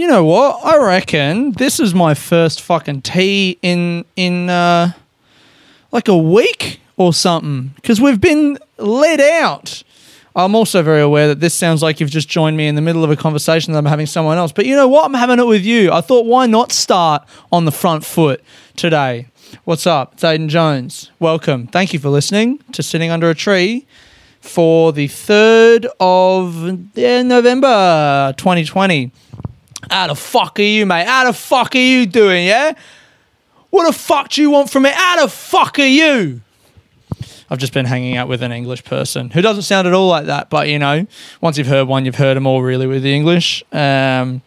you know what? I reckon this is my first fucking tea in in uh, like a week or something because we've been let out. I'm also very aware that this sounds like you've just joined me in the middle of a conversation that I'm having someone else. But you know what? I'm having it with you. I thought, why not start on the front foot today? What's up? It's Aiden Jones. Welcome. Thank you for listening to Sitting Under a Tree for the 3rd of yeah, November 2020. How the fuck are you, mate? How the fuck are you doing, yeah? What the fuck do you want from me? How the fuck are you? I've just been hanging out with an English person who doesn't sound at all like that, but you know, once you've heard one, you've heard them all really with the English. Um,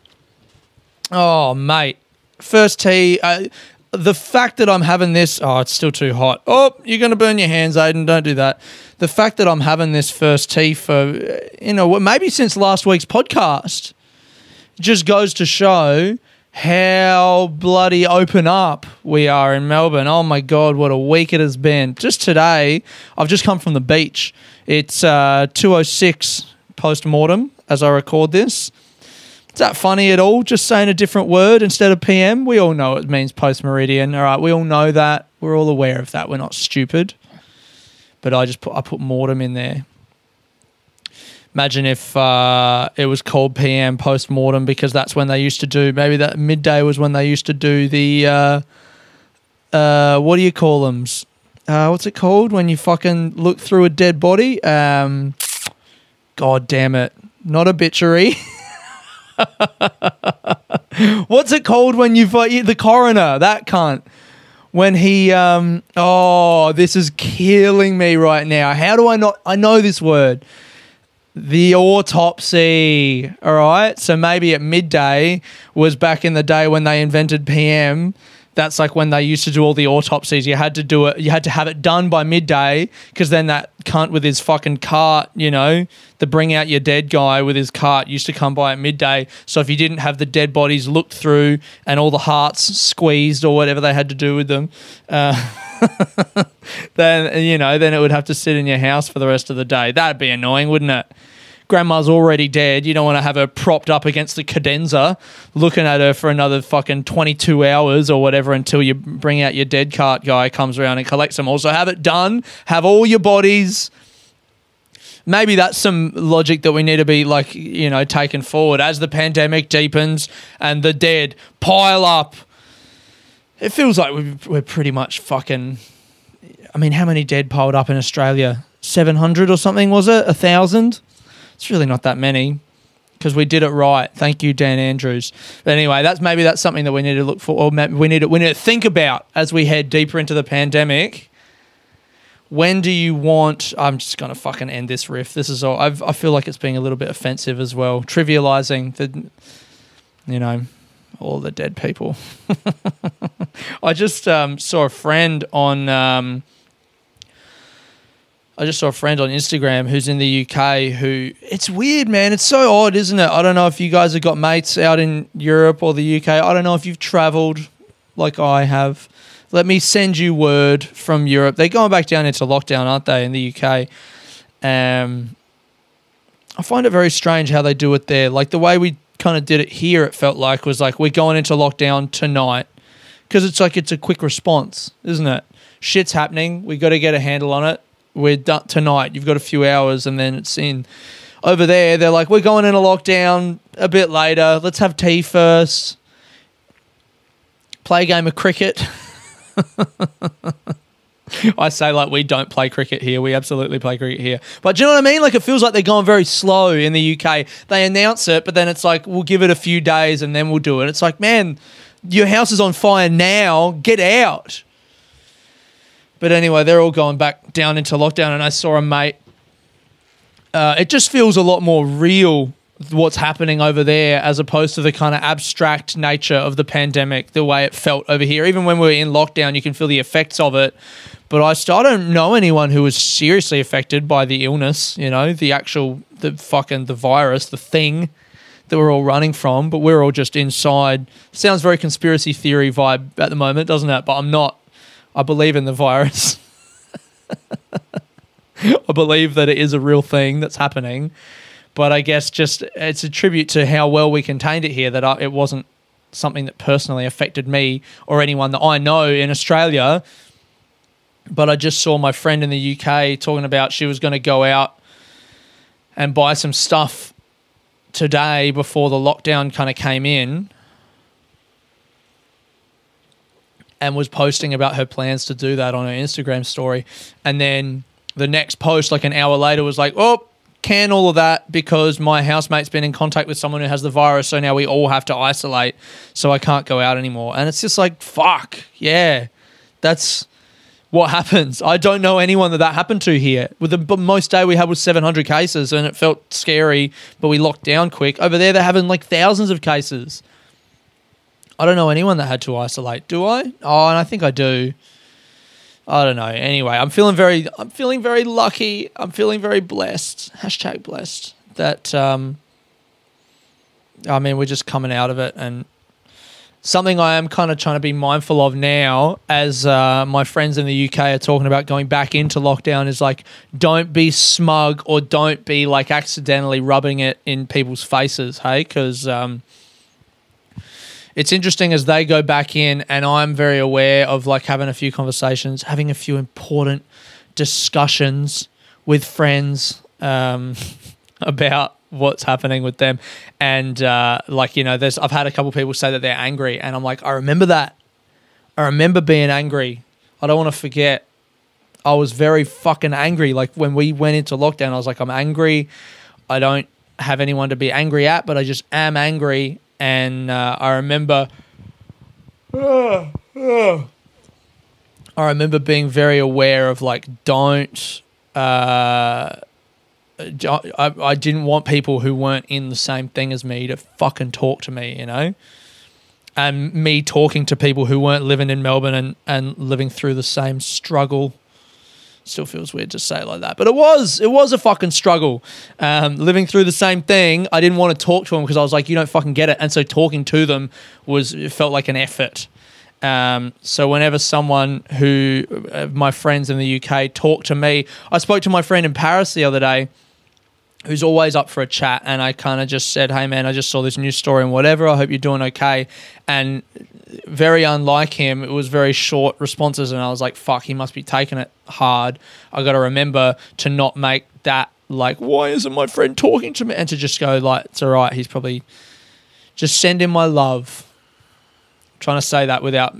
oh, mate. First tea. Uh, the fact that I'm having this, oh, it's still too hot. Oh, you're going to burn your hands, Aiden. Don't do that. The fact that I'm having this first tea for, you know, maybe since last week's podcast just goes to show how bloody open up we are in Melbourne. Oh my god, what a week it has been. Just today, I've just come from the beach. It's uh, 206 post mortem as I record this. Is that funny at all? Just saying a different word instead of PM? We all know it means post meridian. All right, we all know that. We're all aware of that. We're not stupid. But I just put I put mortem in there. Imagine if uh, it was called PM post mortem because that's when they used to do. Maybe that midday was when they used to do the. Uh, uh, what do you call them? Uh, what's it called when you fucking look through a dead body? Um, God damn it! Not obituary. what's it called when you fight the coroner? That cunt. When he, um, oh, this is killing me right now. How do I not? I know this word the autopsy. All right. So maybe at midday was back in the day when they invented PM. That's like when they used to do all the autopsies. You had to do it, you had to have it done by midday because then that cunt with his fucking cart, you know, the bring out your dead guy with his cart used to come by at midday. So if you didn't have the dead bodies looked through and all the hearts squeezed or whatever they had to do with them, uh, then, you know, then it would have to sit in your house for the rest of the day. That'd be annoying, wouldn't it? grandma's already dead. You don't want to have her propped up against the cadenza, looking at her for another fucking 22 hours or whatever until you bring out your dead cart guy comes around and collects them all. So have it done. Have all your bodies. Maybe that's some logic that we need to be like, you know, taken forward as the pandemic deepens and the dead pile up. It feels like we're pretty much fucking. I mean, how many dead piled up in Australia? 700 or something, was it? A thousand? It's really not that many because we did it right. Thank you, Dan Andrews. But anyway, that's maybe that's something that we need to look for, or we need to we need to think about as we head deeper into the pandemic. When do you want? I'm just gonna fucking end this riff. This is all. I've, I feel like it's being a little bit offensive as well, trivializing the, you know, all the dead people. I just um, saw a friend on. Um, I just saw a friend on Instagram who's in the UK who it's weird, man. It's so odd, isn't it? I don't know if you guys have got mates out in Europe or the UK. I don't know if you've traveled like I have. Let me send you word from Europe. They're going back down into lockdown, aren't they, in the UK? Um, I find it very strange how they do it there. Like the way we kind of did it here, it felt like was like we're going into lockdown tonight because it's like it's a quick response, isn't it? Shit's happening. We got to get a handle on it we're done tonight. You've got a few hours, and then it's in. Over there, they're like, we're going in a lockdown a bit later. Let's have tea first. Play a game of cricket. I say like we don't play cricket here. We absolutely play cricket here. But do you know what I mean? Like it feels like they're going very slow in the UK. They announce it, but then it's like we'll give it a few days and then we'll do it. It's like, man, your house is on fire now. Get out. But anyway, they're all going back down into lockdown, and I saw a mate. Uh, it just feels a lot more real what's happening over there as opposed to the kind of abstract nature of the pandemic, the way it felt over here. Even when we are in lockdown, you can feel the effects of it. But I still don't know anyone who was seriously affected by the illness, you know, the actual, the fucking, the virus, the thing that we're all running from, but we're all just inside. Sounds very conspiracy theory vibe at the moment, doesn't it? But I'm not. I believe in the virus. I believe that it is a real thing that's happening. but I guess just it's a tribute to how well we contained it here that I, it wasn't something that personally affected me or anyone that I know in Australia. But I just saw my friend in the UK talking about she was going to go out and buy some stuff today before the lockdown kind of came in and was posting about her plans to do that on her Instagram story. And then the next post, like an hour later, was like, oh, can all of that because my housemate's been in contact with someone who has the virus. So now we all have to isolate. So I can't go out anymore. And it's just like, fuck. Yeah. That's what happens. I don't know anyone that that happened to here. With the most day we had was 700 cases and it felt scary, but we locked down quick. Over there, they're having like thousands of cases. I don't know anyone that had to isolate. Do I? Oh, and I think I do. I don't know. Anyway, I'm feeling very, I'm feeling very lucky. I'm feeling very blessed. Hashtag blessed that. Um, I mean, we're just coming out of it, and something I am kind of trying to be mindful of now, as uh, my friends in the UK are talking about going back into lockdown, is like don't be smug or don't be like accidentally rubbing it in people's faces. Hey, because. Um, it's interesting as they go back in, and I'm very aware of like having a few conversations, having a few important discussions with friends um, about what's happening with them, and uh, like you know, there's I've had a couple people say that they're angry, and I'm like, I remember that. I remember being angry. I don't want to forget. I was very fucking angry. Like when we went into lockdown, I was like, I'm angry. I don't have anyone to be angry at, but I just am angry and uh, I remember. I remember being very aware of like don't. Uh, I, I didn't want people who weren't in the same thing as me to fucking talk to me, you know? And me talking to people who weren't living in Melbourne and, and living through the same struggle Still feels weird to say like that, but it was it was a fucking struggle. Um, living through the same thing, I didn't want to talk to them because I was like, you don't fucking get it, and so talking to them was it felt like an effort. Um, so whenever someone who uh, my friends in the UK talk to me, I spoke to my friend in Paris the other day who's always up for a chat and I kind of just said, "Hey man, I just saw this news story and whatever. I hope you're doing okay." And very unlike him, it was very short responses and I was like, "Fuck, he must be taking it hard." I got to remember to not make that like, "Why isn't my friend talking to me?" and to just go like, "It's all right. He's probably just send him my love." Trying to say that without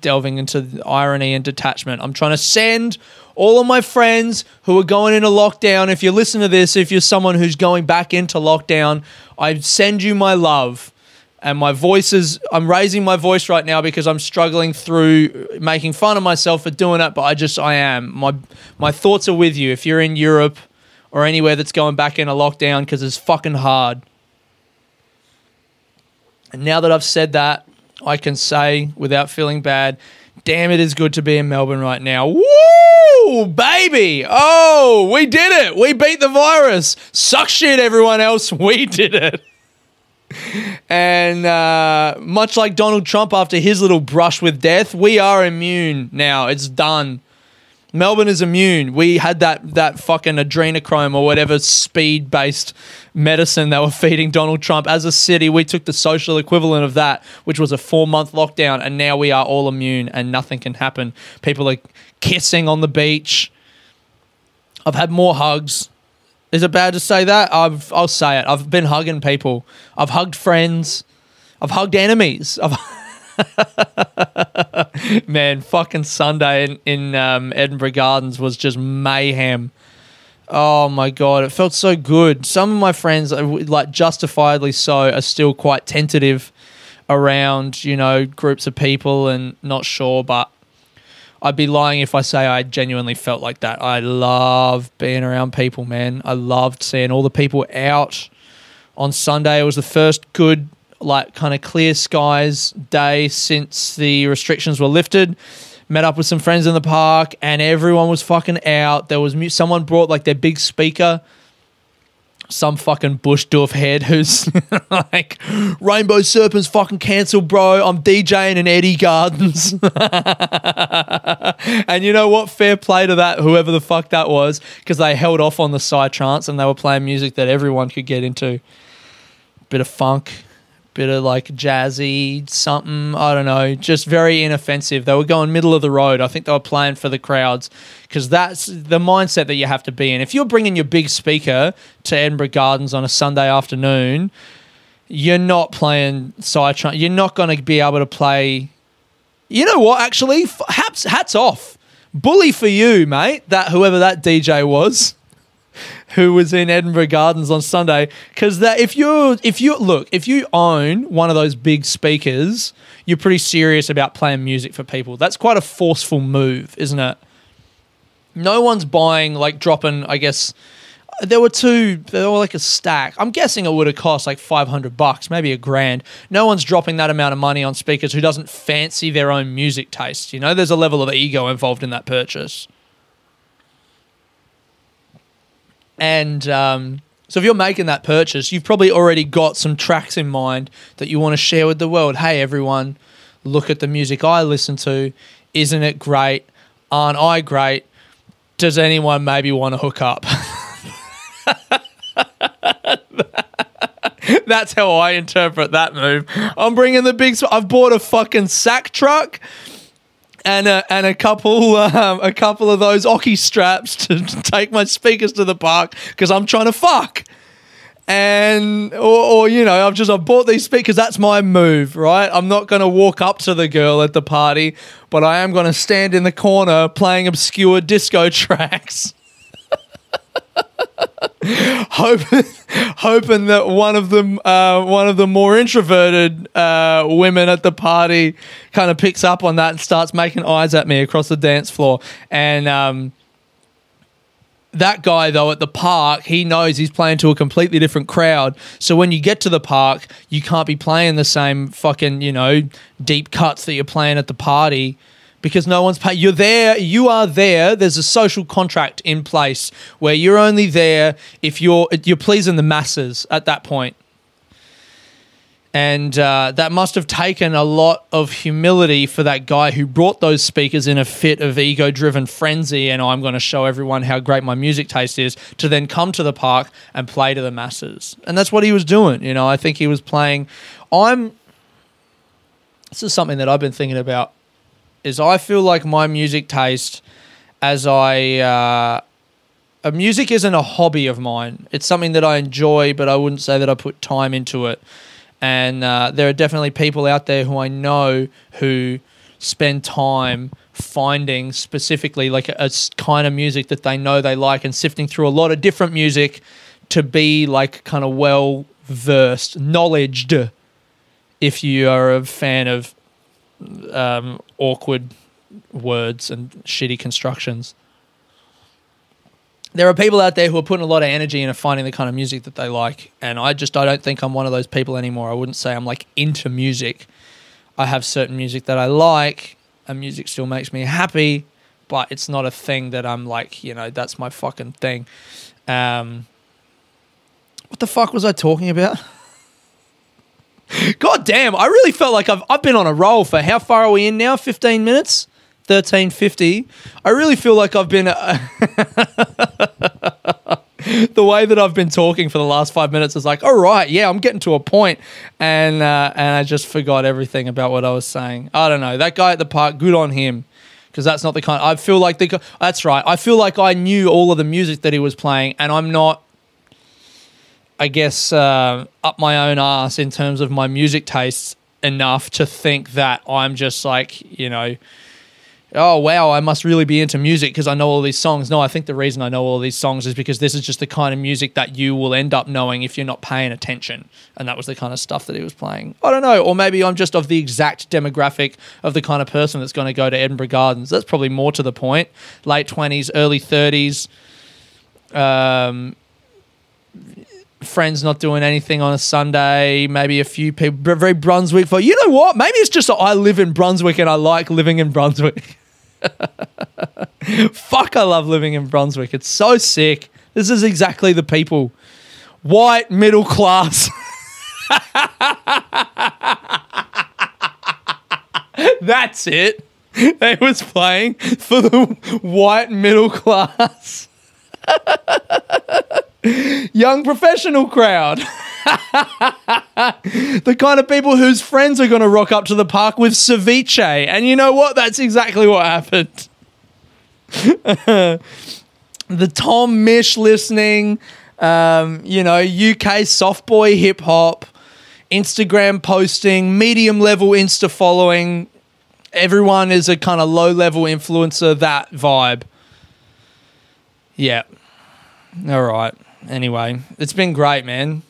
delving into irony and detachment. I'm trying to send all of my friends who are going into lockdown, if you listen to this, if you're someone who's going back into lockdown, I send you my love. And my voice is, I'm raising my voice right now because I'm struggling through making fun of myself for doing it, but I just, I am. My, my thoughts are with you. If you're in Europe or anywhere that's going back into lockdown because it's fucking hard. And now that I've said that, I can say without feeling bad, damn, it is good to be in Melbourne right now. Woo, baby! Oh, we did it! We beat the virus. Suck shit, everyone else. We did it. and uh, much like Donald Trump after his little brush with death, we are immune now. It's done. Melbourne is immune. We had that that fucking adrenochrome or whatever speed based medicine they were feeding Donald Trump. As a city, we took the social equivalent of that, which was a four month lockdown, and now we are all immune and nothing can happen. People are kissing on the beach. I've had more hugs. Is it bad to say that? I've I'll say it. I've been hugging people. I've hugged friends. I've hugged enemies. I've Man, fucking Sunday in, in um, Edinburgh Gardens was just mayhem. Oh my god, it felt so good. Some of my friends, uh, like justifiably so, are still quite tentative around, you know, groups of people and not sure, but I'd be lying if I say I genuinely felt like that. I love being around people, man. I loved seeing all the people out on Sunday. It was the first good like kind of clear skies day since the restrictions were lifted. Met up with some friends in the park, and everyone was fucking out. There was someone brought like their big speaker some fucking bush doof head who's like, Rainbow Serpent's fucking cancelled, bro. I'm DJing in Eddie Gardens. and you know what? Fair play to that, whoever the fuck that was, because they held off on the psytrance and they were playing music that everyone could get into. Bit of funk, bit of like jazzy something. I don't know, just very inoffensive. They were going middle of the road. I think they were playing for the crowds because that's the mindset that you have to be in. If you're bringing your big speaker to Edinburgh Gardens on a Sunday afternoon, you're not playing Psytrance. You're not going to be able to play. You know what? Actually, hats hats off. Bully for you, mate. That whoever that DJ was who was in Edinburgh Gardens on Sunday. Because that if you if you look if you own one of those big speakers, you're pretty serious about playing music for people. That's quite a forceful move, isn't it? No one's buying like dropping. I guess there were two. They were like a stack. I'm guessing it would have cost like 500 bucks, maybe a grand. No one's dropping that amount of money on speakers who doesn't fancy their own music taste. You know, there's a level of ego involved in that purchase. And um, so if you're making that purchase, you've probably already got some tracks in mind that you want to share with the world. Hey, everyone, look at the music I listen to. Isn't it great? Aren't I great? Does anyone maybe want to hook up? That's how I interpret that move. I'm bringing the big. I've bought a fucking sack truck and a, and a couple um, a couple of those Oki straps to, take my speakers to the park because I'm trying to fuck. And or, or you know I've just I bought these speakers. That's my move, right? I'm not going to walk up to the girl at the party, but I am going to stand in the corner playing obscure disco tracks. hoping, hoping that one of them, uh, one of the more introverted uh, women at the party, kind of picks up on that and starts making eyes at me across the dance floor. And um, that guy, though, at the park, he knows he's playing to a completely different crowd. So when you get to the park, you can't be playing the same fucking, you know, deep cuts that you're playing at the party because no one's paying. You're there, you are there. There's a social contract in place where you're only there if you're you're pleasing the masses at that point. And uh, that must have taken a lot of humility for that guy who brought those speakers in a fit of ego driven frenzy. And I'm going to show everyone how great my music taste is to then come to the park and play to the masses. And that's what he was doing. You know, I think he was playing. I'm. This is something that I've been thinking about is I feel like my music taste, as I, uh, music isn't a hobby of mine. It's something that I enjoy, but I wouldn't say that I put time into it. And uh, there are definitely people out there who I know who spend time finding specifically like a, a kind of music that they know they like and sifting through a lot of different music to be like kind of well versed, knowledged. If you are a fan of um, awkward words and shitty constructions. There are people out there who are putting a lot of energy into finding the kind of music that they like, and I just I don't think I'm one of those people anymore. I wouldn't say I'm like into music. I have certain music that I like, and music still makes me happy, but it's not a thing that I'm like, you know, that's my fucking thing. Um, what the fuck was I talking about? God damn, I really felt like I've, I've been on a roll for how far are we in now? 15 minutes? 1350. I really feel like I've been. Uh, the way that I've been talking for the last five minutes is like, all right, yeah, I'm getting to a point, and uh, and I just forgot everything about what I was saying. I don't know. That guy at the park, good on him, because that's not the kind. I feel like the. That's right. I feel like I knew all of the music that he was playing, and I'm not I guess, uh, up my own ass in terms of my music tastes enough to think that I'm just like, you know, oh, wow, I must really be into music because I know all these songs. No, I think the reason I know all these songs is because this is just the kind of music that you will end up knowing if you're not paying attention. And that was the kind of stuff that he was playing. I don't know. Or maybe I'm just of the exact demographic of the kind of person that's going to go to Edinburgh Gardens. That's probably more to the point. Late 20s, early 30s. Um, friends not doing anything on a Sunday, maybe a few people, very Brunswick for, you know what? Maybe it's just I live in Brunswick and I like living in Brunswick. Fuck, I love living in Brunswick. It's so sick. This is exactly the people. white middle class. That's it. They was playing for the white middle class. Young professional crowd. the kind of people whose friends are going to rock up to the park with ceviche. And you know what? That's exactly what happened. the Tom Misch listening, um, you know, UK soft boy hip hop, Instagram posting, medium level Insta following. Everyone is a kind of low level influencer, that vibe. Yeah. All right. Anyway, it's been great, man.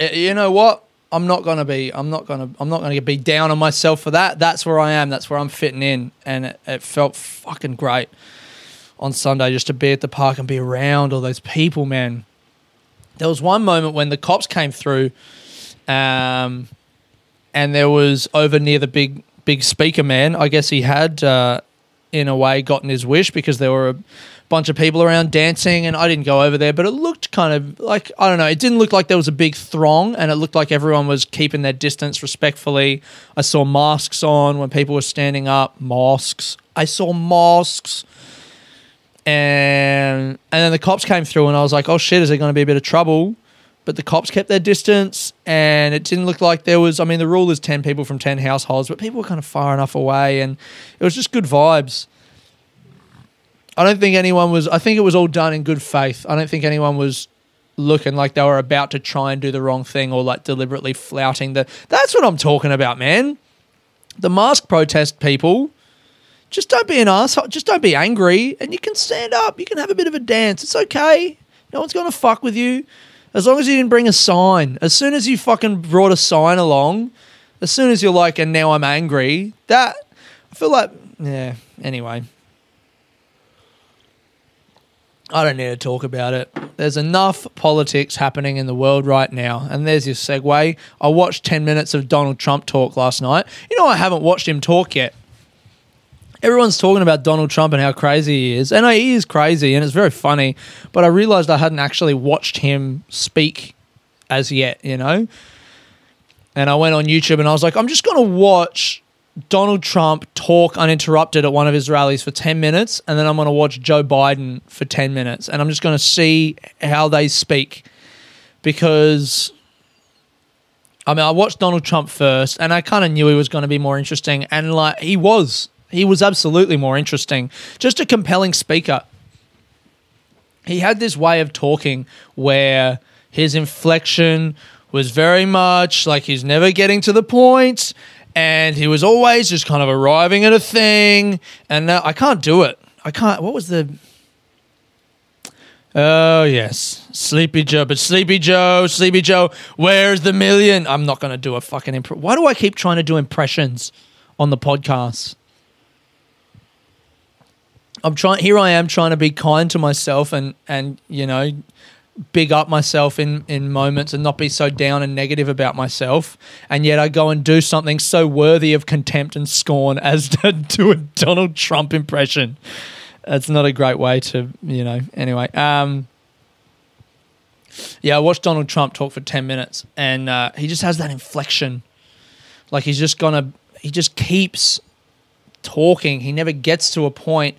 Uh, You know what? I'm not gonna be. I'm not gonna. I'm not gonna be down on myself for that. That's where I am. That's where I'm fitting in, and it, it felt fucking great on Sunday just to be at the park and be around all those people, man. There was one moment when the cops came through, um, and there was over near the big big speaker man. I guess he had, uh, in a way, gotten his wish because there were a bunch of people around dancing, and I didn't go over there, but it looked kind of like I don't know. It didn't look like there was a big throng, and it looked like everyone was keeping their distance respectfully. I saw masks on when people were standing up. Masks. I saw masks and and then the cops came through and I was like, oh shit, is there going to be a bit of trouble? But the cops kept their distance and it didn't look like there was. I mean, the rule is ten people from ten households, but people were kind of far enough away and it was just good vibes. I don't think anyone was. I think it was all done in good faith. I don't think anyone was looking like they were about to try and do the wrong thing or like deliberately flouting the. That's what I'm talking about, man. The mask protest people just don't be an asshole. Just don't be angry, and you can stand up. You can have a bit of a dance. It's okay. No one's gonna fuck with you, as long as you didn't bring a sign. As soon as you fucking brought a sign along, as soon as you're like, and now I'm angry. That I feel like, yeah. Anyway, I don't need to talk about it. There's enough politics happening in the world right now, and there's your segue. I watched ten minutes of Donald Trump talk last night. You know, I haven't watched him talk yet everyone's talking about Donald Trump and how crazy he is. And he is crazy and it's very funny. But I realized I hadn't actually watched him speak as yet, you know? And I went on YouTube and I was like, I'm just going to watch Donald Trump talk uninterrupted at one of his rallies for 10 minutes. And then I'm going to watch Joe Biden for 10 minutes. And I'm just going to see how they speak. Because. I mean, I watched Donald Trump first, and I kind of knew he was going to be more interesting, and like he was. He was absolutely more interesting. Just a compelling speaker. He had this way of talking where his inflection was very much like he's never getting to the point and he was always just kind of arriving at a thing and now I can't do it. I can't what was the Oh yes, Sleepy Joe. But Sleepy Joe, Sleepy Joe, where's the million? I'm not going to do a fucking Why do I keep trying to do impressions on the podcast? I'm trying. Here I am trying to be kind to myself and and you know, big up myself in in moments and not be so down and negative about myself. And yet I go and do something so worthy of contempt and scorn as to do a Donald Trump impression. That's not a great way to you know. Anyway, um, yeah, I watched Donald Trump talk for ten minutes, and uh, he just has that inflection, like he's just gonna. He just keeps talking. He never gets to a point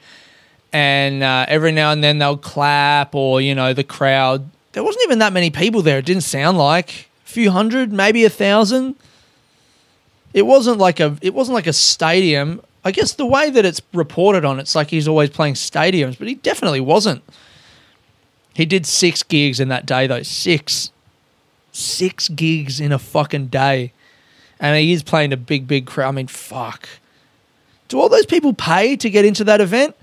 and uh, every now and then they'll clap or you know the crowd. There wasn't even that many people there. It didn't sound like. A few hundred maybe a thousand. It wasn't like a it wasn't like a stadium. I guess the way that it's reported on it's like he's always playing stadiums but he definitely wasn't. He did six gigs in that day though. Six. Six gigs in a fucking day. And he is playing a big big crowd. I mean fuck. Do all those people pay to get into that event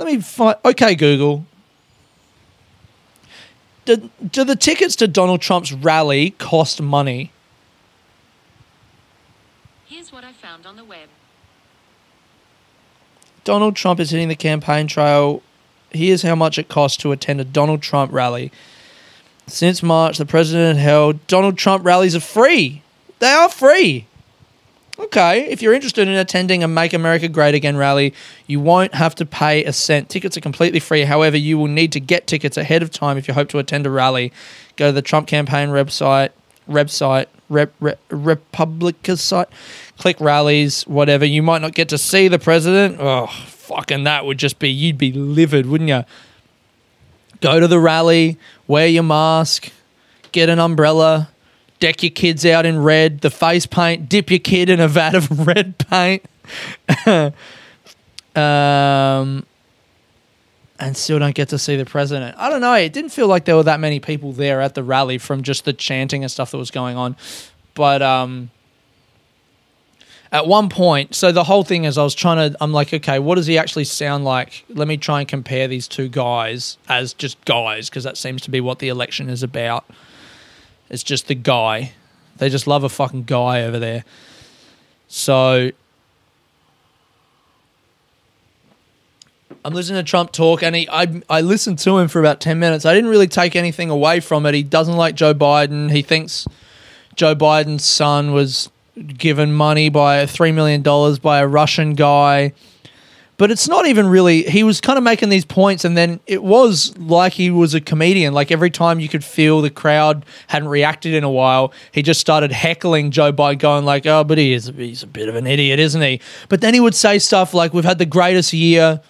let me find. Okay, Google. Do, do the tickets to Donald Trump's rally cost money? Here's what I found on the web. Donald Trump is hitting the campaign trail. Here's how much it costs to attend a Donald Trump rally. Since March, the president held Donald Trump rallies are free. They are free. Okay, if you're interested in attending a Make America Great Again rally, you won't have to pay a cent. Tickets are completely free. However, you will need to get tickets ahead of time if you hope to attend a rally. Go to the Trump campaign website, website, Rep, Rep, Republica's site, click rallies, whatever. You might not get to see the president. Oh, fucking that would just be, you'd be livid, wouldn't you? Go to the rally, wear your mask, get an umbrella, deck your kids out in red, the face paint, dip your kid in a vat of red paint. um, and still don't get to see the president. I don't know. It didn't feel like there were that many people there at the rally from just the chanting and stuff that was going on. But um, at one point, so the whole thing is I was trying to, I'm like, okay, what does he actually sound like? Let me try and compare these two guys as just guys, because that seems to be what the election is about. It's just the guy. They just love a fucking guy over there. So I'm listening to Trump talk, and he, I, I listened to him for about 10 minutes. I didn't really take anything away from it. He doesn't like Joe Biden. He thinks Joe Biden's son was given money by $3 million by a Russian guy. But it's not even really, he was kind of making these points, and then it was like he was a comedian. Like every time you could feel the crowd hadn't reacted in a while, he just started heckling Joe Biden, going like, oh, but he is, he's a bit of an idiot, isn't he? But then he would say stuff like, we've had the greatest year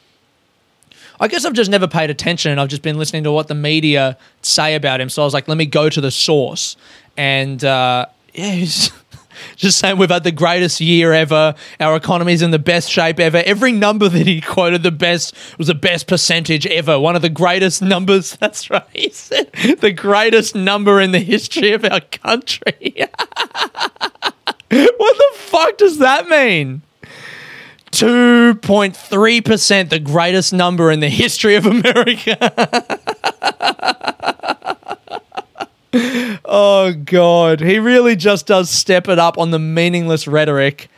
I guess I've just never paid attention and I've just been listening to what the media say about him. So I was like, let me go to the source. And uh, yeah, he's just saying we've had the greatest year ever. Our economy's in the best shape ever. Every number that he quoted, the best was the best percentage ever. One of the greatest numbers. That's right. He said the greatest number in the history of our country. what the fuck does that mean? 2.3%, the greatest number in the history of America. oh, God. He really just does step it up on the meaningless rhetoric.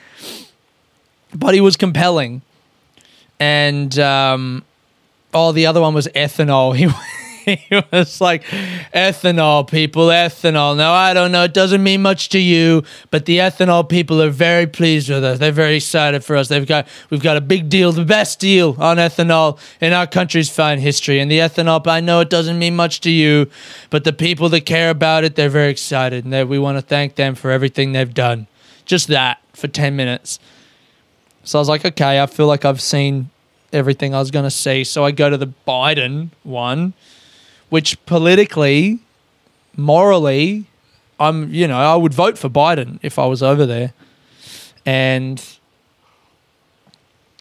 But he was compelling. And, um, oh, the other one was ethanol. He he was like, ethanol people, ethanol. Now, I don't know, it doesn't mean much to you, but the ethanol people are very pleased with us. They're very excited for us. They've got, we've got a big deal, the best deal on ethanol in our country's fine history. And the ethanol, I know it doesn't mean much to you, but the people that care about it, they're very excited. And we want to thank them for everything they've done. Just that for 10 minutes. So I was like, okay, I feel like I've seen everything I was going to see. So I go to the Biden one which politically, morally, I'm, you know, I would vote for Biden if I was over there. And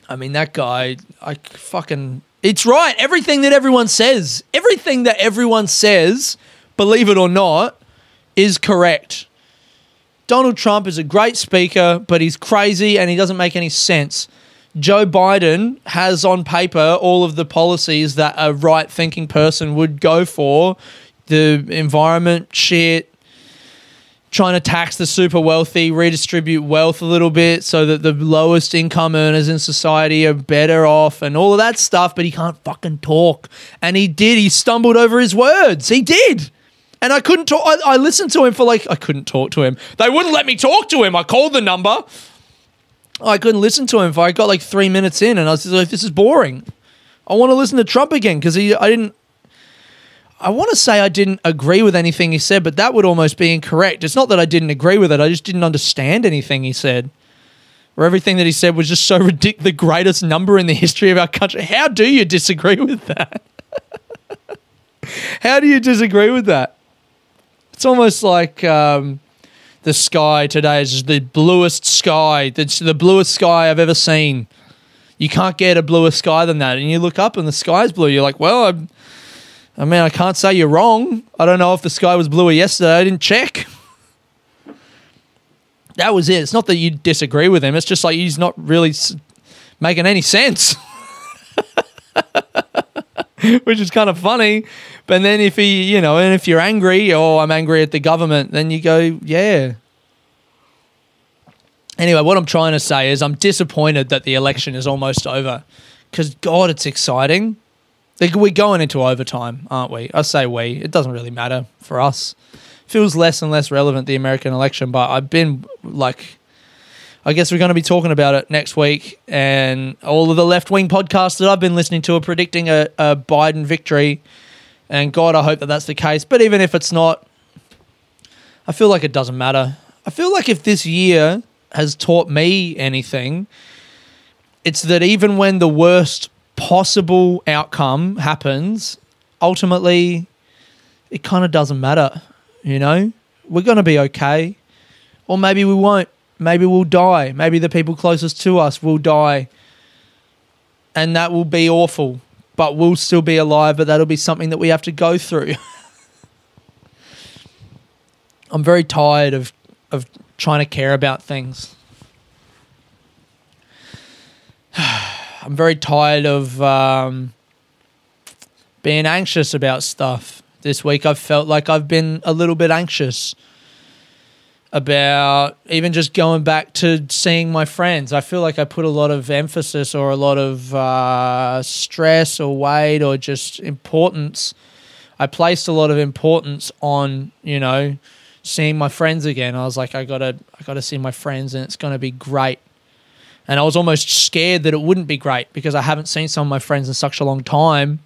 I mean, that guy, I fucking, it's right. Everything that everyone says, everything that everyone says, believe it or not, is correct. Donald Trump is a great speaker, but he's crazy and he doesn't make any sense. Joe Biden has on paper all of the policies that a right thinking person would go for the environment shit, trying to tax the super wealthy, redistribute wealth a little bit so that the lowest income earners in society are better off and all of that stuff, but he can't fucking talk. And he did, he stumbled over his words. He did. And I couldn't talk. I, I listened to him for like, I couldn't talk to him. They wouldn't let me talk to him. I called the number. I couldn't listen to him. For I got like three minutes in, and I was like, "This is boring. I want to listen to Trump again because he. I didn't. I want to say I didn't agree with anything he said, but that would almost be incorrect. It's not that I didn't agree with it. I just didn't understand anything he said. Or everything that he said was just so ridiculous. The greatest number in the history of our country. How do you disagree with that? How do you disagree with that? It's almost like. Um, the sky today is the bluest sky. It's the bluest sky I've ever seen. You can't get a bluer sky than that. And you look up and the sky's blue. You're like, well, I'm, I mean, I can't say you're wrong. I don't know if the sky was bluer yesterday. I didn't check. That was it. It's not that you disagree with him. It's just like he's not really making any sense. which is kind of funny. But then if he, you know, and if you're angry or I'm angry at the government, then you go, yeah. Anyway, what I'm trying to say is I'm disappointed that the election is almost over because, God, it's exciting. We're going into overtime, aren't we? I say we. It doesn't really matter for us. Feels less and less relevant, the American election, but I've been like, I guess we're going to be talking about it next week. And all of the left wing podcasts that I've been listening to are predicting a, a Biden victory. And God, I hope that that's the case. But even if it's not, I feel like it doesn't matter. I feel like if this year has taught me anything, it's that even when the worst possible outcome happens, ultimately, it kind of doesn't matter. You know, we're going to be okay. Or maybe we won't. Maybe we'll die. Maybe the people closest to us will die. And that will be awful. But we'll still be alive, but that'll be something that we have to go through. I'm very tired of of trying to care about things. I'm very tired of um, being anxious about stuff. This week I've felt like I've been a little bit anxious about even just going back to seeing my friends. I feel like I put a lot of emphasis or a lot of uh, stress or weight or just importance. I placed a lot of importance on, you know, seeing my friends again. I was like, I gotta, I gotta see my friends, and it's gonna be great. And I was almost scared that it wouldn't be great because I haven't seen some of my friends in such a long time.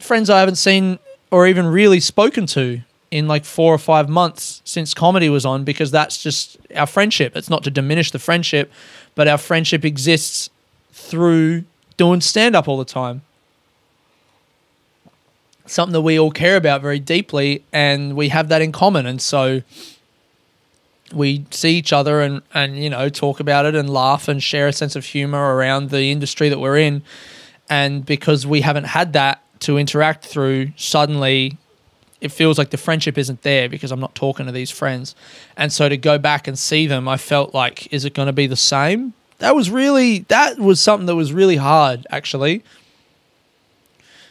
Friends I haven't seen or even really spoken to in like four or five months since comedy was on because that's just our friendship. It's not to diminish the friendship, but our friendship exists through doing stand up all the time. Something that we all care about very deeply and we have that in common. And so we see each other and, and you know talk about it and laugh and share a sense of humor around the industry that we're in and because we haven't had that to interact through suddenly it feels like the friendship isn't there because I'm not talking to these friends. And so to go back and see them, I felt like, is it going to be the same? That was really, that was something that was really hard, actually.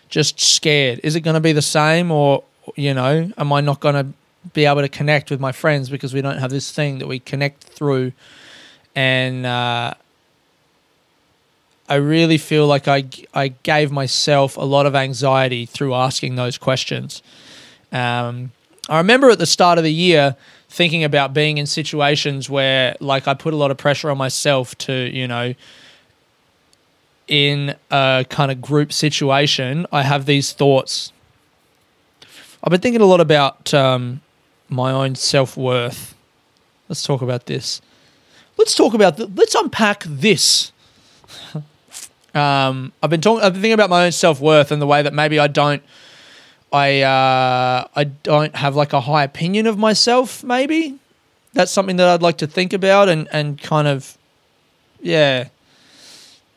Just scared. Is it going to be the same or, you know, am I not going to be able to connect with my friends because we don't have this thing that we connect through? And, uh, I really feel like I, I gave myself a lot of anxiety through asking those questions. Um, I remember at the start of the year thinking about being in situations where, like, I put a lot of pressure on myself to, you know, in a kind of group situation, I have these thoughts. I've been thinking a lot about um, my own self worth. Let's talk about this. Let's talk about let's unpack this. um, I've been talking. I've been thinking about my own self worth and the way that maybe I don't I uh, I don't have like a high opinion of myself. Maybe that's something that I'd like to think about and and kind of yeah.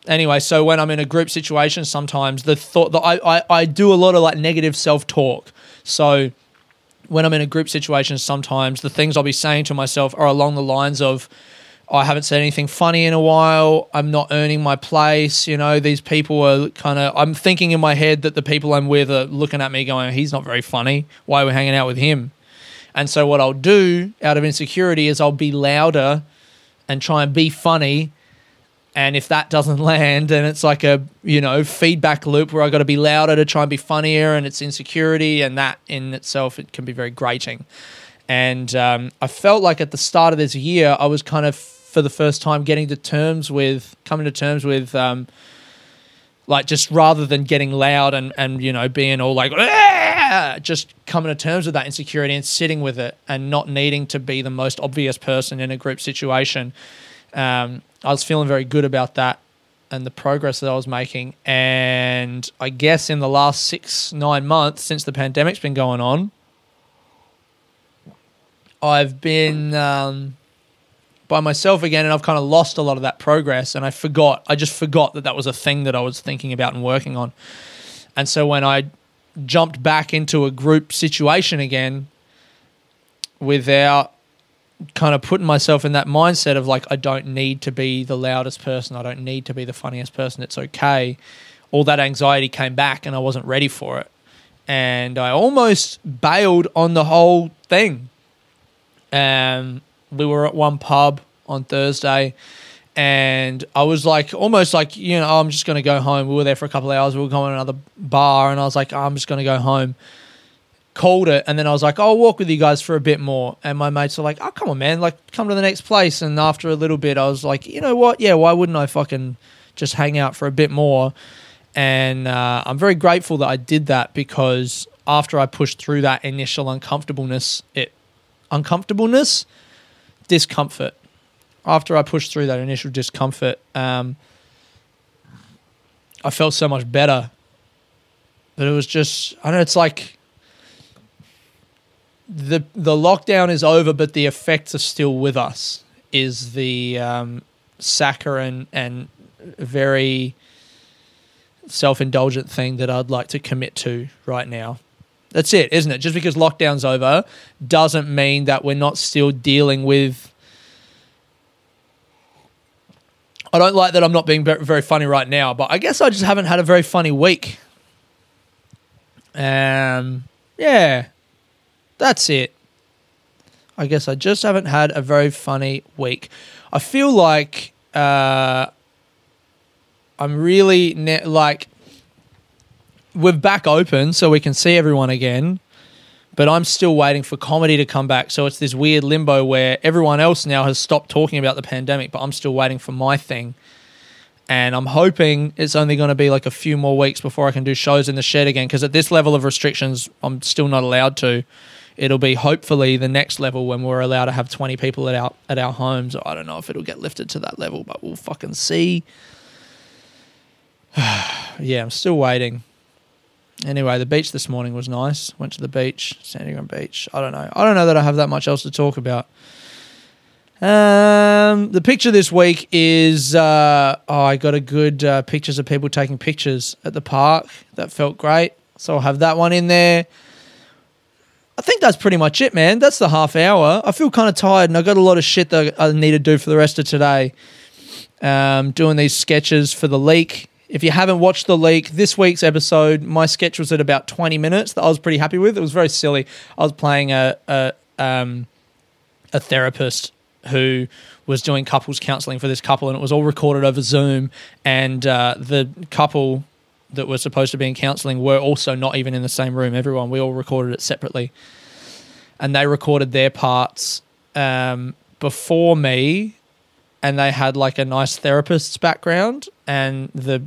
Anyway, so when I'm in a group situation, sometimes the thought that I, I, I do a lot of like negative self talk. So when I'm in a group situation, sometimes the things I'll be saying to myself are along the lines of, I haven't said anything funny in a while. I'm not earning my place. You know, these people are kind of, I'm thinking in my head that the people I'm with are looking at me going, he's not very funny. Why are we hanging out with him? And so, what I'll do out of insecurity is I'll be louder and try and be funny. And if that doesn't land, then it's like a, you know, feedback loop where I got to be louder to try and be funnier. And it's insecurity. And that in itself, it can be very grating. And um, I felt like at the start of this year, I was kind of for the first time getting to terms with coming to terms with um, like just rather than getting loud and and you know being all like Aah! just coming to terms with that insecurity and sitting with it and not needing to be the most obvious person in a group situation um, i was feeling very good about that and the progress that i was making and i guess in the last six nine months since the pandemic's been going on i've been um, by myself again and I've kind of lost a lot of that progress and I forgot I just forgot that that was a thing that I was thinking about and working on. And so when I jumped back into a group situation again without kind of putting myself in that mindset of like I don't need to be the loudest person, I don't need to be the funniest person, it's okay. All that anxiety came back and I wasn't ready for it. And I almost bailed on the whole thing. Um we were at one pub on Thursday and I was like, almost like, you know, I'm just going to go home. We were there for a couple of hours. We were going to another bar and I was like, oh, I'm just going to go home. called it, and then I was like, I'll walk with you guys for a bit more. And my mates were like, Oh, come on, man, like come to the next place. And after a little bit, I was like, you know what? Yeah, why wouldn't I fucking just hang out for a bit more? And uh, I'm very grateful that I did that because after I pushed through that initial uncomfortableness, it uncomfortableness, discomfort. After I pushed through that initial discomfort, um, I felt so much better. But it was just, I know, it's like the the lockdown is over, but the effects are still with us. Is the um, saccharine and very self indulgent thing that I'd like to commit to right now. That's it, isn't it? Just because lockdown's over doesn't mean that we're not still dealing with. I don't like that I'm not being very funny right now, but I guess I just haven't had a very funny week. Um, yeah, that's it. I guess I just haven't had a very funny week. I feel like uh, I'm really ne- like we're back open so we can see everyone again, but I'm still waiting for comedy to come back. So it's this weird limbo where everyone else now has stopped talking about the pandemic, but I'm still waiting for my thing. And I'm hoping it's only going to be like a few more weeks before I can do shows in the shed again. Because at this level of restrictions, I'm still not allowed to. It'll be hopefully the next level when we're allowed to have 20 people at our at our homes. I don't know if it'll get lifted to that level, but we'll fucking see. yeah, I'm still waiting. Anyway, the beach this morning was nice. Went to the beach, Sandringham Beach. I don't know. I don't know that I have that much else to talk about. Um, the picture this week is uh, oh, I got a good uh, pictures of people taking pictures at the park. That felt great. So I'll have that one in there. I think that's pretty much it, man. That's the half hour. I feel kind of tired, and I got a lot of shit that I need to do for the rest of today. Um, doing these sketches for the leak. If you haven't watched the leak, this week's episode, my sketch was at about 20 minutes that I was pretty happy with. It was very silly. I was playing a a, um, a therapist who was doing couples counseling for this couple, and it was all recorded over Zoom. And uh, the couple that were supposed to be in counseling were also not even in the same room. Everyone, we all recorded it separately, and they recorded their parts um, before me, and they had like a nice therapist's background, and the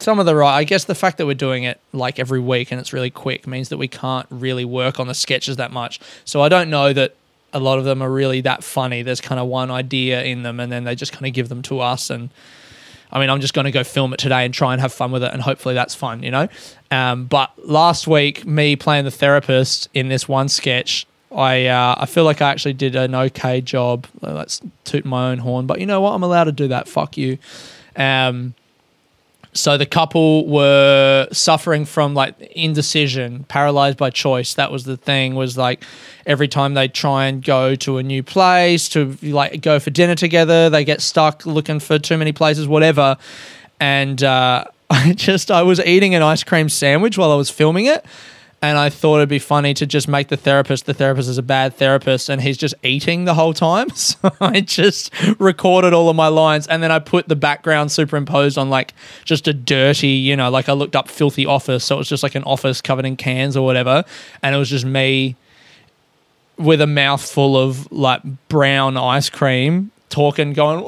some of the right. I guess the fact that we're doing it like every week and it's really quick means that we can't really work on the sketches that much. So I don't know that a lot of them are really that funny. There's kind of one idea in them, and then they just kind of give them to us. And I mean, I'm just going to go film it today and try and have fun with it, and hopefully that's fun, you know. Um, but last week, me playing the therapist in this one sketch, I uh, I feel like I actually did an okay job. Let's toot my own horn, but you know what? I'm allowed to do that. Fuck you. Um, so the couple were suffering from like indecision, paralyzed by choice. That was the thing. Was like every time they try and go to a new place to like go for dinner together, they get stuck looking for too many places, whatever. And uh, I just I was eating an ice cream sandwich while I was filming it. And I thought it'd be funny to just make the therapist the therapist is a bad therapist and he's just eating the whole time. So I just recorded all of my lines and then I put the background superimposed on like just a dirty, you know, like I looked up filthy office. So it was just like an office covered in cans or whatever. And it was just me with a mouthful of like brown ice cream talking, going,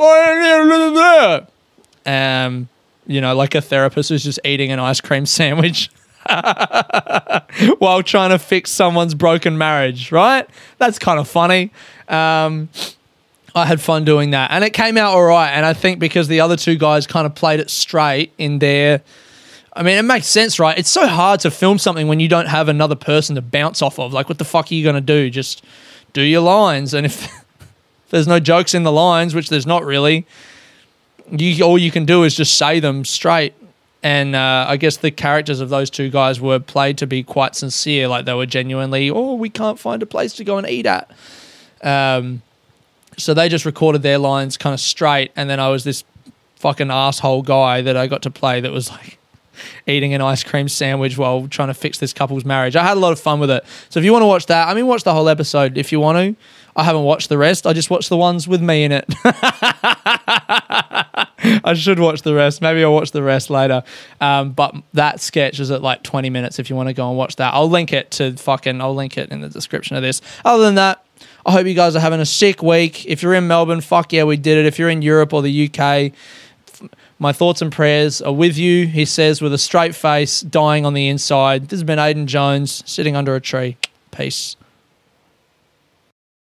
um, you know, like a therapist who's just eating an ice cream sandwich. while trying to fix someone's broken marriage, right? That's kind of funny. Um, I had fun doing that, and it came out all right. And I think because the other two guys kind of played it straight in their. I mean, it makes sense, right? It's so hard to film something when you don't have another person to bounce off of. Like, what the fuck are you going to do? Just do your lines. And if, there's no jokes in the lines, which there's not really, you all you can do is just say them straight and uh, I guess the characters of those two guys were played to be quite sincere, like they were genuinely, oh, we can't find a place to go and eat at. Um, so they just recorded their lines kind of straight, and then I was this fucking asshole guy that I got to play that was like eating an ice cream sandwich while trying to fix this couple's marriage. I had a lot of fun with it. So if you want to watch that, I mean, watch the whole episode if you want to. I haven't watched the rest. I just watched the ones with me in it. I should watch the rest. Maybe I'll watch the rest later. Um, but that sketch is at like 20 minutes if you want to go and watch that. I'll link it to fucking, I'll link it in the description of this. Other than that, I hope you guys are having a sick week. If you're in Melbourne, fuck yeah, we did it. If you're in Europe or the UK, my thoughts and prayers are with you, he says with a straight face, dying on the inside. This has been Aiden Jones sitting under a tree. Peace.